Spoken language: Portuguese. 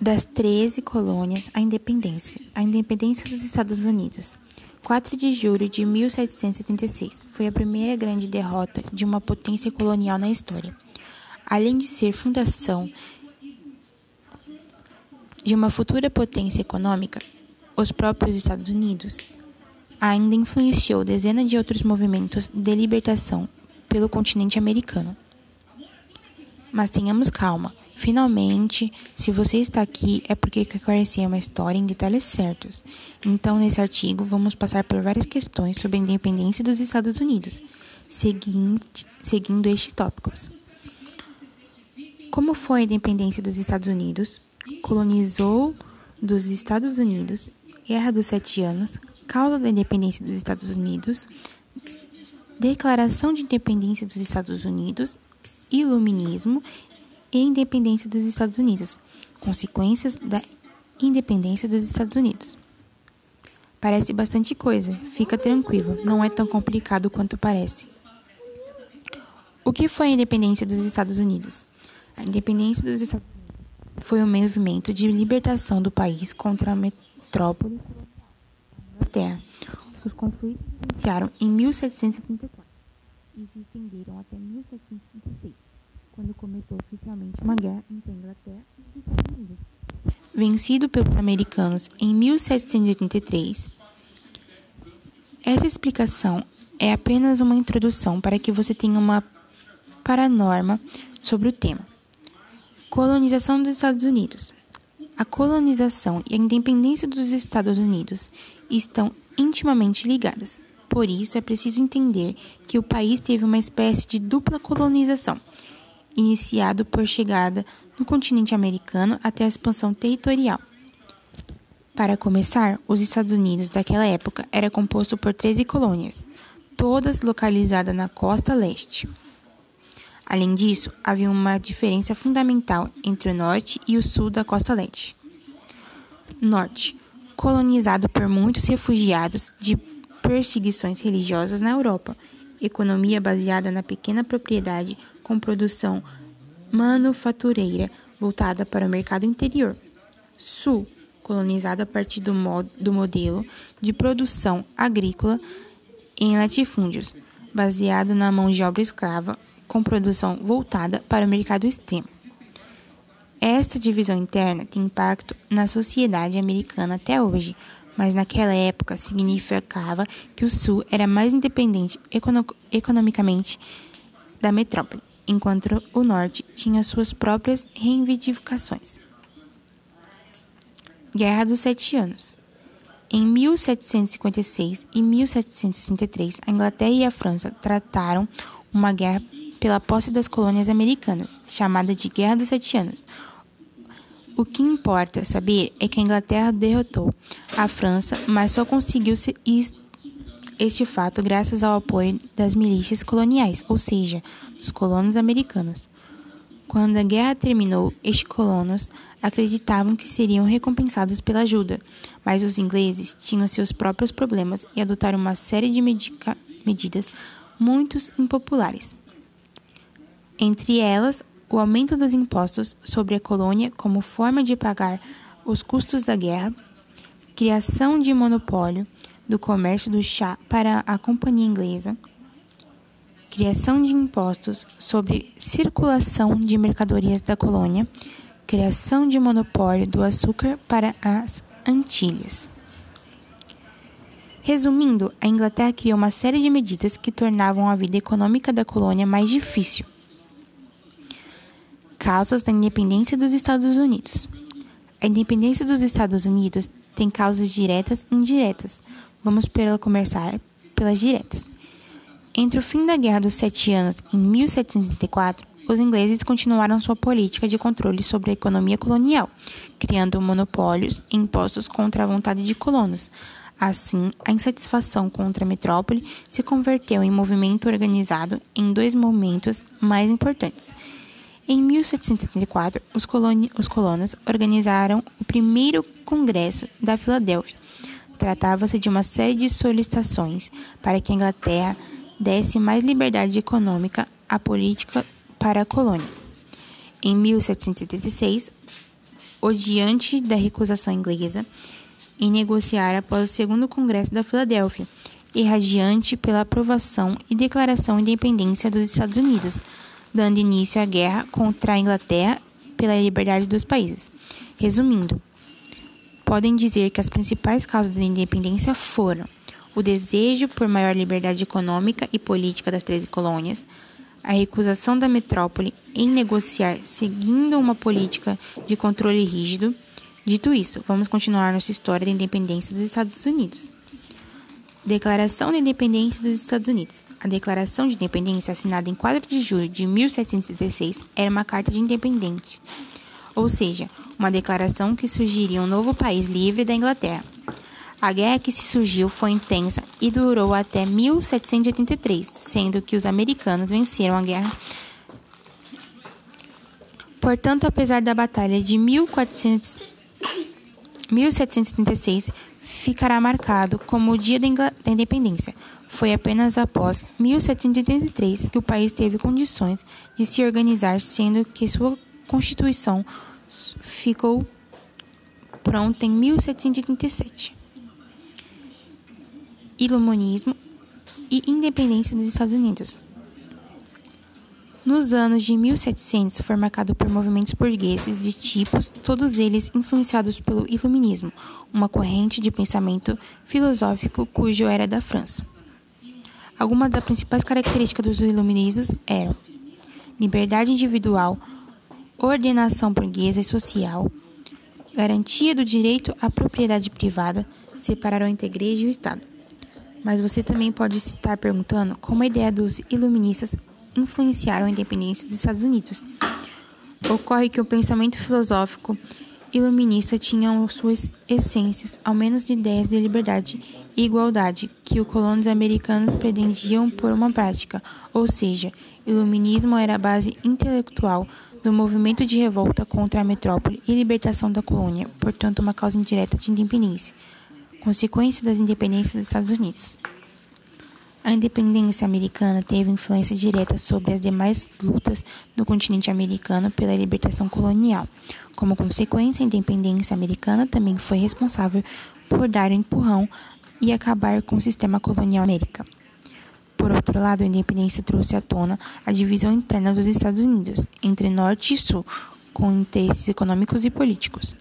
Das 13 colônias, a independência. A independência dos Estados Unidos. 4 de julho de 1776 foi a primeira grande derrota de uma potência colonial na história. Além de ser fundação de uma futura potência econômica, os próprios Estados Unidos ainda influenciou dezenas de outros movimentos de libertação pelo continente americano. Mas tenhamos calma. Finalmente, se você está aqui é porque quer conhecer uma história em detalhes certos. Então, nesse artigo, vamos passar por várias questões sobre a independência dos Estados Unidos, seguindo, seguindo estes tópicos. Como foi a independência dos Estados Unidos? Colonizou dos Estados Unidos, Guerra dos Sete Anos, causa da independência dos Estados Unidos, Declaração de Independência dos Estados Unidos iluminismo e independência dos Estados Unidos, consequências da independência dos Estados Unidos. Parece bastante coisa, fica tranquilo, não é tão complicado quanto parece. O que foi a independência dos Estados Unidos? A independência dos Estados Unidos foi um movimento de libertação do país contra a metrópole Inglaterra. Os conflitos iniciaram em 1774 e se estenderam até 1776, quando começou oficialmente uma guerra entre a Inglaterra e os Estados Unidos. Vencido pelos americanos em 1783, essa explicação é apenas uma introdução para que você tenha uma paranorma sobre o tema. Colonização dos Estados Unidos. A colonização e a independência dos Estados Unidos estão intimamente ligadas. Por isso, é preciso entender que o país teve uma espécie de dupla colonização, iniciado por chegada no continente americano até a expansão territorial. Para começar, os Estados Unidos daquela época era composto por 13 colônias, todas localizadas na costa leste. Além disso, havia uma diferença fundamental entre o norte e o sul da costa leste. Norte, colonizado por muitos refugiados de perseguições religiosas na Europa, economia baseada na pequena propriedade com produção manufatureira voltada para o mercado interior. Sul, colonizada a partir do, mod do modelo de produção agrícola em latifúndios, baseado na mão de obra escrava, com produção voltada para o mercado extremo. Esta divisão interna tem impacto na sociedade americana até hoje, mas naquela época significava que o Sul era mais independente econo economicamente da metrópole, enquanto o Norte tinha suas próprias reivindicações. Guerra dos Sete Anos. Em 1756 e 1763, a Inglaterra e a França trataram uma guerra pela posse das colônias americanas, chamada de Guerra dos Sete Anos, o que importa saber é que a Inglaterra derrotou a França, mas só conseguiu este fato graças ao apoio das milícias coloniais, ou seja, dos colonos americanos. Quando a guerra terminou, estes colonos acreditavam que seriam recompensados pela ajuda, mas os ingleses tinham seus próprios problemas e adotaram uma série de medidas muito impopulares. Entre elas, o aumento dos impostos sobre a colônia como forma de pagar os custos da guerra, criação de monopólio do comércio do chá para a companhia inglesa, criação de impostos sobre circulação de mercadorias da colônia, criação de monopólio do açúcar para as Antilhas. Resumindo, a Inglaterra criou uma série de medidas que tornavam a vida econômica da colônia mais difícil Causas da independência dos Estados Unidos. A independência dos Estados Unidos tem causas diretas e indiretas. Vamos pela começar pelas diretas. Entre o fim da Guerra dos Sete Anos em 1764, os ingleses continuaram sua política de controle sobre a economia colonial, criando monopólios e impostos contra a vontade de colonos. Assim, a insatisfação contra a metrópole se converteu em movimento organizado em dois momentos mais importantes em 1774, os, os colonos organizaram o primeiro Congresso da Filadélfia. Tratava-se de uma série de solicitações para que a Inglaterra desse mais liberdade econômica à política para a colônia. Em 1776, odiante da recusação inglesa em negociar após o segundo Congresso da Filadélfia, e radiante pela aprovação e declaração de independência dos Estados Unidos, dando início à guerra contra a Inglaterra pela liberdade dos países. Resumindo, podem dizer que as principais causas da independência foram o desejo por maior liberdade econômica e política das 13 colônias, a recusação da metrópole em negociar seguindo uma política de controle rígido. Dito isso, vamos continuar nossa história da independência dos Estados Unidos. Declaração de Independência dos Estados Unidos. A Declaração de Independência, assinada em 4 de julho de 1776, era uma carta de independente, ou seja, uma declaração que surgiria um novo país livre da Inglaterra. A guerra que se surgiu foi intensa e durou até 1783, sendo que os americanos venceram a guerra. Portanto, apesar da batalha de 1400, 1776, ficará marcado como o dia da independência. Foi apenas após 1783 que o país teve condições de se organizar, sendo que sua constituição ficou pronta em 1787 iluminismo e independência dos Estados Unidos. Nos anos de 1700 foi marcado por movimentos burgueses de tipos, todos eles influenciados pelo Iluminismo, uma corrente de pensamento filosófico cujo era da França. Algumas das principais características dos iluministas eram liberdade individual, ordenação burguesa e social, garantia do direito à propriedade privada, separaram entre a igreja e o Estado. Mas você também pode estar perguntando como a ideia dos iluministas influenciaram a independência dos Estados Unidos. Ocorre que o pensamento filosófico iluminista tinha suas essências, ao menos de ideias de liberdade e igualdade, que os colonos americanos pretendiam por uma prática, ou seja, iluminismo era a base intelectual do movimento de revolta contra a metrópole e libertação da colônia, portanto, uma causa indireta de independência consequência das independências dos Estados Unidos. A independência americana teve influência direta sobre as demais lutas do continente americano pela libertação colonial. Como consequência, a independência americana também foi responsável por dar um empurrão e acabar com o sistema colonial América. Por outro lado, a independência trouxe à tona a divisão interna dos Estados Unidos entre Norte e Sul, com interesses econômicos e políticos.